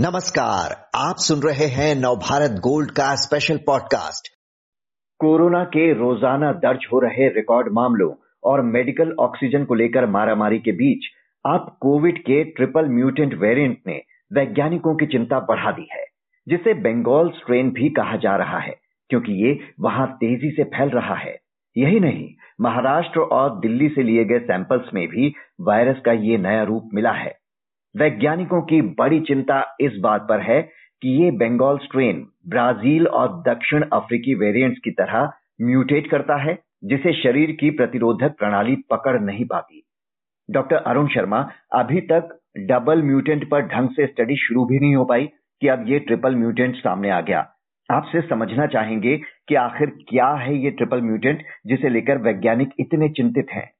नमस्कार, आप सुन रहे हैं नवभारत गोल्ड का स्पेशल पॉडकास्ट कोरोना के रोज़ाना दर्ज हो रहे रिकॉर्ड मामलों और मेडिकल ऑक्सीजन को लेकर मारामारी के बीच, अब कोविड के ट्रिपल म्यूटेंट वेरिएंट ने वैज्ञानिकों की चिंता बढ़ा दी है, जिसे बंगाल स्ट्रेन भी कहा जा रहा है, क्योंकि ये वहाँ तेज़ी से फैल रहा है। यही नहीं, महाराष्ट्र और दिल्ली से लिए गए सैंपल्स में भी वायरस का ये नया रूप मिला है। वैज्ञानिकों की बड़ी चिंता इस बात पर है कि ये बंगाल स्ट्रेन ब्राज़ील और दक्षिण अफ्रीकी वेरिएंट्स की तरह म्यूटेट करता है, जिसे शरीर की प्रतिरोधक प्रणाली पकड़ नहीं पाती। डॉक्टर अरुण शर्मा, अभी तक डबल म्यूटेंट पर ढंग से स्टडी शुरू भी नहीं हो पाई कि अब ये ट्रिपल म्यूटेंट सामने आ गया। आपसे समझना चाहेंगे कि आखिर क्या है ये ट्रिपल म्यूटेंट जिसे लेकर वैज्ञानिक इतने चिंतित हैं?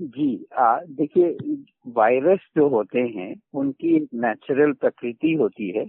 जी देखिए वायरस जो होते हैं, उनकी नेचुरल प्रकृति होती है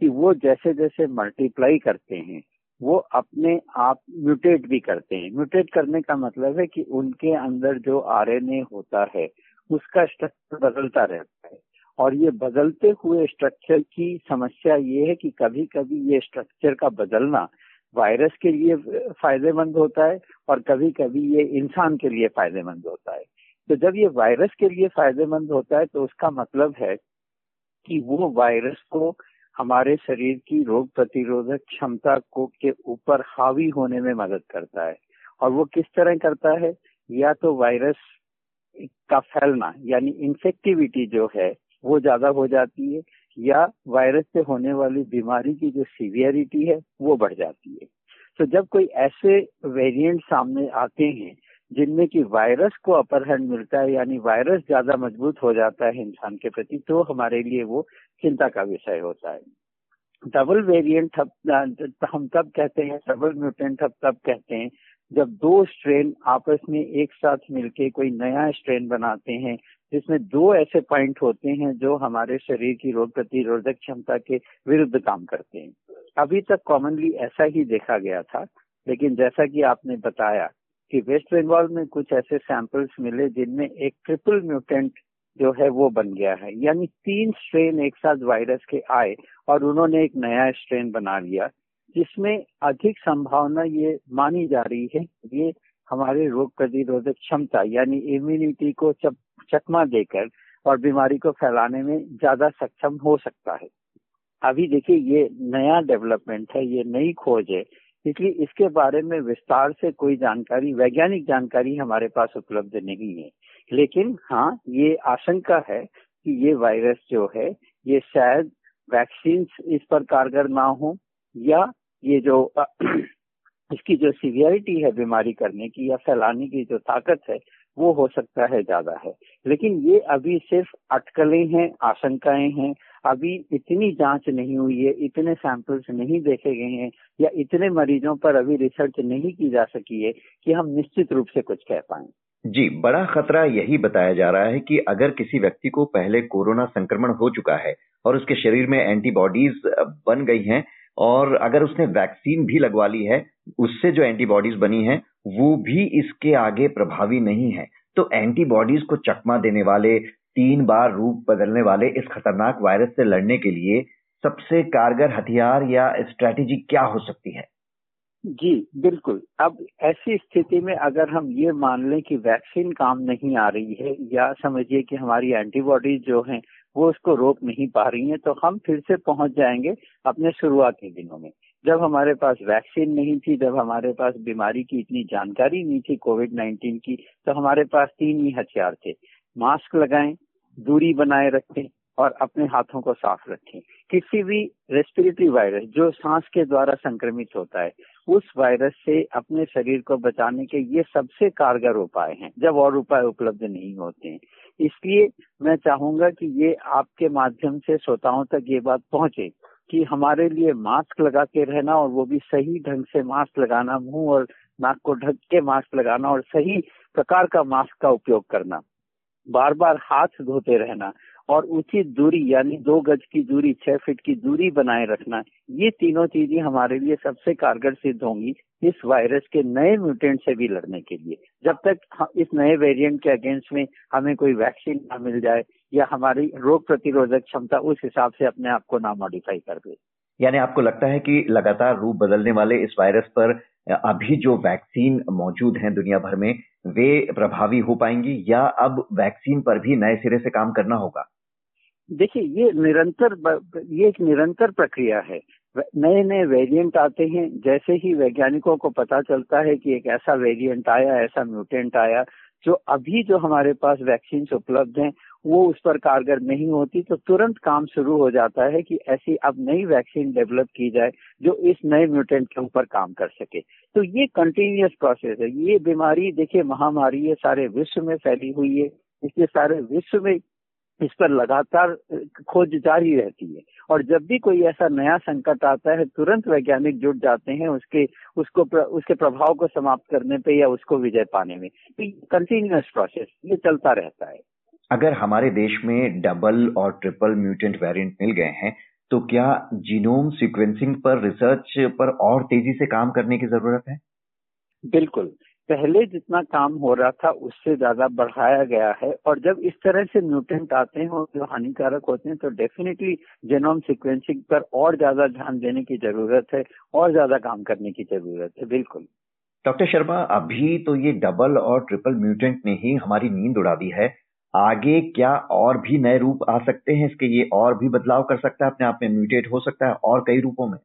कि वो जैसे जैसे मल्टीप्लाई करते हैं, वो अपने आप म्यूटेट भी करते हैं। म्यूटेट करने का मतलब है कि उनके अंदर जो आरएनए होता है, उसका स्ट्रक्चर बदलता रहता है। और ये बदलते हुए स्ट्रक्चर की समस्या ये है कि कभी कभी ये स्ट्रक्चर का बदलना वायरस के लिए फ़ायदेमंद होता है और कभी कभी ये इंसान के लिए फ़ायदेमंद होता है। तो जब ये वायरस के लिए फ़ायदेमंद होता है तो उसका मतलब है कि वो वायरस को हमारे शरीर की रोग प्रतिरोधक क्षमता को, के ऊपर हावी होने में मदद करता है। और वो किस तरह करता है? या तो वायरस का फैलना, यानी इन्फेक्टिविटी जो है, वो ज़्यादा हो जाती है, या वायरस से होने वाली बीमारी की जो सीवियरिटी है, वो बढ़ जाती है। तो जब कोई ऐसे वेरिएंट सामने आते हैं जिनमें कि वायरस को अपर हैंड मिलता है, यानी वायरस ज़्यादा मज़बूत हो जाता है इंसान के प्रति तो हमारे लिए वो चिंता का विषय होता है। डबल वेरिएंट हम तब कहते हैं डबल म्यूटेंट हम तब कहते हैं, जब दो स्ट्रेन आपस में एक साथ मिलके कोई नया स्ट्रेन बनाते हैं, जिसमें दो ऐसे पॉइंट होते हैं जो हमारे शरीर की रोग प्रतिरोधक क्षमता के विरुद्ध काम करते हैं। अभी तक कॉमनली ऐसा ही देखा गया था, लेकिन जैसा कि आपने बताया कि वेस्ट बंगाल में कुछ ऐसे सैंपल्स मिले जिनमें एक ट्रिपल म्यूटेंट जो है वो बन गया है। यानी तीन स्ट्रेन एक साथ वायरस के आए और उन्होंने एक नया स्ट्रेन बना लिया, जिसमें अधिक संभावना ये मानी जा रही है ये हमारे रोग प्रतिरोधक क्षमता यानी इम्यूनिटी को चकमा देकर और बीमारी को फैलाने में ज़्यादा सक्षम हो सकता है। अभी देखिए ये नया डेवलपमेंट है, ये नई खोज है इसलिए इसके बारे में विस्तार से कोई जानकारी, वैज्ञानिक जानकारी हमारे पास उपलब्ध नहीं है। लेकिन हाँ ये आशंका है कि ये वायरस जो है, ये शायद वैक्सीन इस पर कारगर ना हो या ये जो इसकी जो सीवियरिटी है बीमारी करने की या फैलाने की जो ताकत है, वो हो सकता है ज़्यादा है। लेकिन ये अभी सिर्फ़ अटकलें हैं, आशंकाएँ हैं। अभी इतनी जाँच नहीं हुई है, इतने सैंपल्स नहीं देखे गए हैं, या इतने मरीजों पर अभी रिसर्च नहीं की जा सकी है कि हम निश्चित रूप से कुछ कह पाए। जी, बड़ा खतरा यही बताया जा रहा है कि अगर किसी व्यक्ति को पहले कोरोना संक्रमण हो चुका है और उसके शरीर में एंटीबॉडीज बन गई हैं और अगर उसने वैक्सीन भी लगवा ली है, उससे जो एंटीबॉडीज बनी है, वो भी इसके आगे प्रभावी नहीं है। तो एंटीबॉडीज को चकमा देने वाले, तीन बार रूप बदलने वाले इस खतरनाक वायरस से लड़ने के लिए सबसे कारगर हथियार या स्ट्रैटेजी क्या हो सकती है? जी, बिल्कुल। अब ऐसी स्थिति में अगर हम ये मान लें कि वैक्सीन काम नहीं आ रही है या समझिए कि हमारी एंटीबॉडीज जो हैं, वो उसको रोक नहीं पा रही हैं तो हम फिर से पहुँच जाएँगे अपने शुरुआती दिनों में। जब हमारे पास वैक्सीन नहीं थी, जब हमारे पास बीमारी की इतनी जानकारी नहीं थी कोविड नाइन्टीन की तो हमारे पास तीन ही हथियार थे। मास्क लगाएँ, दूरी बनाए रखें और अपने हाथों को साफ़ रखें। किसी भी रेस्पिरेटरी वायरस जो सांस के द्वारा संक्रमित होता है उस वायरस से अपने शरीर को बचाने के ये सबसे कारगर उपाय हैं, जब और उपाय उपलब्ध नहीं होते हैं। इसलिए मैं चाहूँगा कि ये आपके माध्यम से श्रोताओं तक ये बात पहुँचे कि हमारे लिए मास्क लगा के रहना और वो भी सही ढंग से मास्क लगाना, मुँह और नाक को ढक के मास्क लगाना और सही प्रकार का मास्क का उपयोग करना। बार बार हाथ धोते रहना और उचित दूरी यानी दो गज की दूरी, छह फीट की दूरी बनाए रखना, ये तीनों चीज़ें हमारे लिए सबसे कारगर सिद्ध होंगी इस वायरस के नए म्यूटेंट से भी लड़ने के लिए। जब तक इस नए वेरिएंट के अगेंस्ट में हमें कोई वैक्सीन ना मिल जाए या हमारी रोग प्रतिरोधक क्षमता उस हिसाब से अपने आप को ना मॉडिफाई कर दे। यानी आपको लगता है कि लगातार रूप बदलने वाले इस वायरस पर अभी जो वैक्सीन मौजूद हैं दुनिया भर में, वे प्रभावी हो पाएँगी या अब वैक्सीन पर भी नए सिरे से काम करना होगा? देखिए, ये निरंतर ये एक निरंतर प्रक्रिया है। नए नए वेरिएंट आते हैं। जैसे ही वैज्ञानिकों को पता चलता है कि एक ऐसा वेरिएंट आया, ऐसा म्यूटेंट आया, जो अभी जो हमारे पास वैक्सीन उपलब्ध हैं वो उस पर कारगर नहीं होती तो तुरंत काम शुरू हो जाता है कि ऐसी अब नई वैक्सीन डेवलप की जाए जो इस नए म्यूटेंट के ऊपर काम कर सके। तो ये कंटिन्यूस प्रोसेस है। ये बीमारी देखिए महामारी है सारे विश्व में फैली हुई है। इसलिए सारे विश्व में इस पर लगातार खोज जारी रहती है। और जब भी कोई ऐसा नया संकट आता है तुरंत वैज्ञानिक जुट जाते हैं उसके उसको प्र, उसके प्रभाव को समाप्त करने पे या उसको विजय पाने में। तो कंटिन्यूस प्रोसेस ये चलता रहता है। अगर हमारे देश में डबल और ट्रिपल म्यूटेंट वेरिएंट मिल गए हैं तो क्या जीनोम सीक्वेंसिंग पर रिसर्च पर और तेज़ी से काम करने की ज़रूरत है? बिल्कुल। पहले जितना काम हो रहा था उससे ज़्यादा बढ़ाया गया है और जब इस तरह से म्यूटेंट आते हैं और जो हानिकारक होते हैं तो डेफिनेटली जेनोम सीक्वेंसिंग पर और ज़्यादा ध्यान देने की ज़रूरत है और ज़्यादा काम करने की ज़रूरत है। बिल्कुल। डॉक्टर शर्मा अभी तो ये डबल और ट्रिपल म्यूटेंट ने ही हमारी नींद उड़ा दी है। आगे क्या और भी नए रूप आ सकते हैं? इसके ये और भी बदलाव कर सकता है, अपने आप में म्यूटेट हो सकता है और कई रूपों में।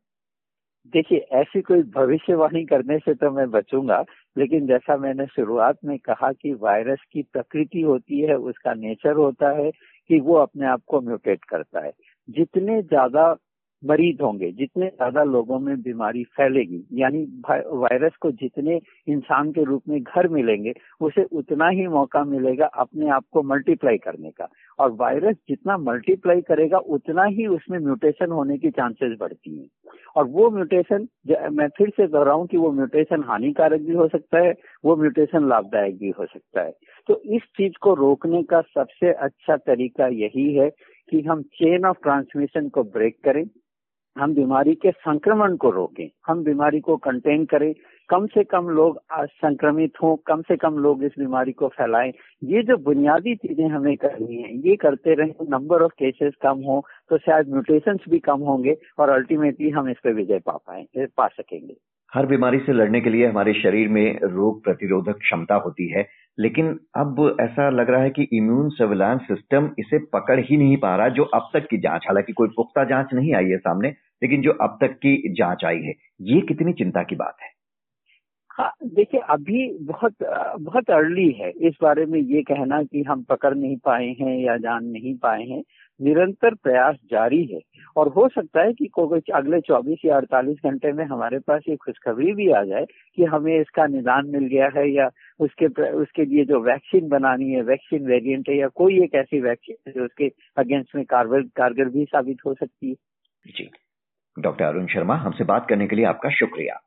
देखिए, ऐसी कोई भविष्यवाणी करने से तो मैं बचूँगा, लेकिन जैसा मैंने शुरुआत में कहा कि वायरस की प्रकृति होती है, उसका नेचर होता है कि वो अपने आप को म्यूटेट करता है। जितने ज़्यादा मरीज़ होंगे, जितने ज़्यादा लोगों में बीमारी फैलेगी, यानी वायरस को जितने इंसान के रूप में घर मिलेंगे, उसे उतना ही मौका मिलेगा अपने आप को मल्टीप्लाई करने का। और वायरस जितना मल्टीप्लाई करेगा, उतना ही उसमें म्यूटेशन होने की चांसेस बढ़ती हैं। और वो म्यूटेशन मैं फिर से दोहराऊं कि वो म्यूटेशन हानिकारक भी हो सकता है, वो म्यूटेशन लाभदायक भी हो सकता है। तो इस चीज़ को रोकने का सबसे अच्छा तरीका यही है कि हम चेन ऑफ़ ट्रांसमिशन को ब्रेक करें। हम बीमारी के संक्रमण को रोकें, हम बीमारी को कंटेन करें। कम से कम लोग संक्रमित हों, कम से कम लोग इस बीमारी को फैलाएँ। ये जो बुनियादी चीज़ें हमें करनी है, ये करते रहे। नंबर ऑफ़ केसेस कम हो तो शायद म्यूटेशंस भी कम होंगे और अल्टीमेटली हम इस पर विजय पा पाए, पा सकेंगे। हर बीमारी से लड़ने के लिए हमारे शरीर में रोग प्रतिरोधक क्षमता होती है, लेकिन अब ऐसा लग रहा है कि इम्यून सर्विलांस सिस्टम इसे पकड़ ही नहीं पा रहा जो अब तक की जाँच, हालाँकि कोई पुख्ता जाँच नहीं आई है सामने, लेकिन जो अब तक की जाँच आई है, ये कितनी चिंता की बात है। हाँ देखिए, अभी बहुत बहुत अर्ली है इस बारे में ये कहना कि हम पकड़ नहीं पाए हैं या जान नहीं पाए हैं। निरंतर प्रयास जारी है और हो सकता है कि कोविड अगले 24 या 48 घंटे में हमारे पास ये खुशखबरी भी आ जाए कि हमें इसका निदान मिल गया है या उसके उसके लिए जो वैक्सीन बनानी है, वैक्सीन वेरिएंट है या कोई एक ऐसी वैक्सीन है जो उसके अगेंस्ट में कारगर कारगर भी साबित हो सकती है। जी। डॉक्टर अरुण शर्मा, हमसे बात करने के लिए आपका शुक्रिया।